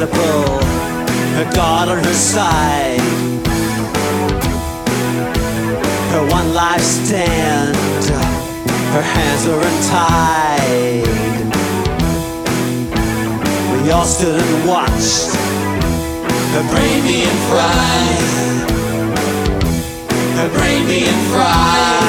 her God on her side. Her one life stand, her hands are untied. We all stood and watched her brain being fried. Her brain being fried.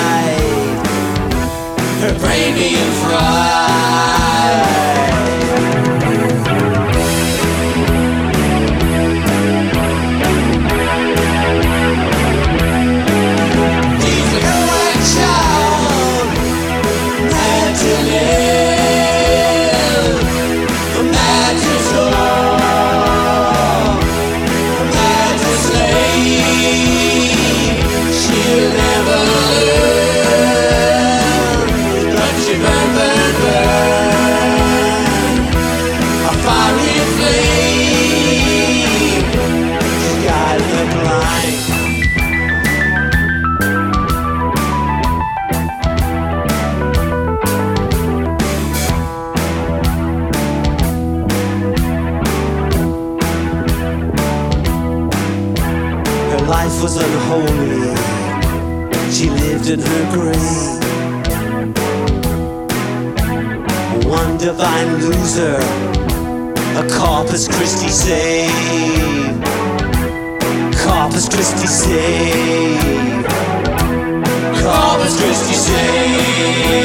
Life was unholy. She lived in her grave. One divine loser, a Corpus Christi save. Corpus Christi save. Corpus Christi save.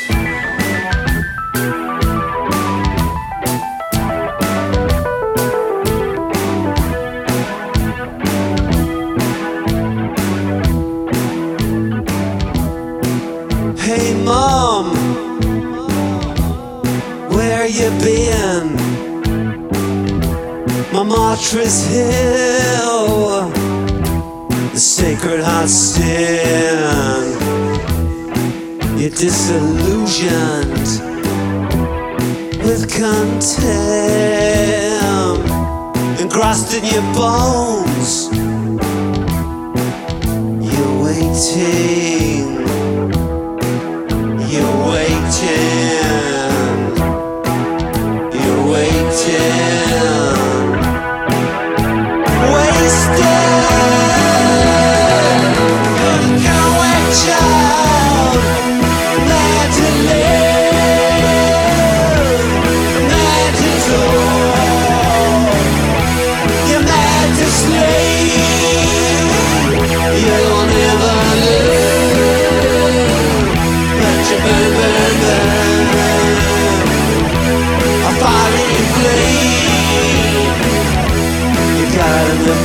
where you been? Montmartre's Hill, the Sacred Heart sin. You're disillusioned with contempt, engrossed in your bones. You're waiting. A fiery flame. You got in the.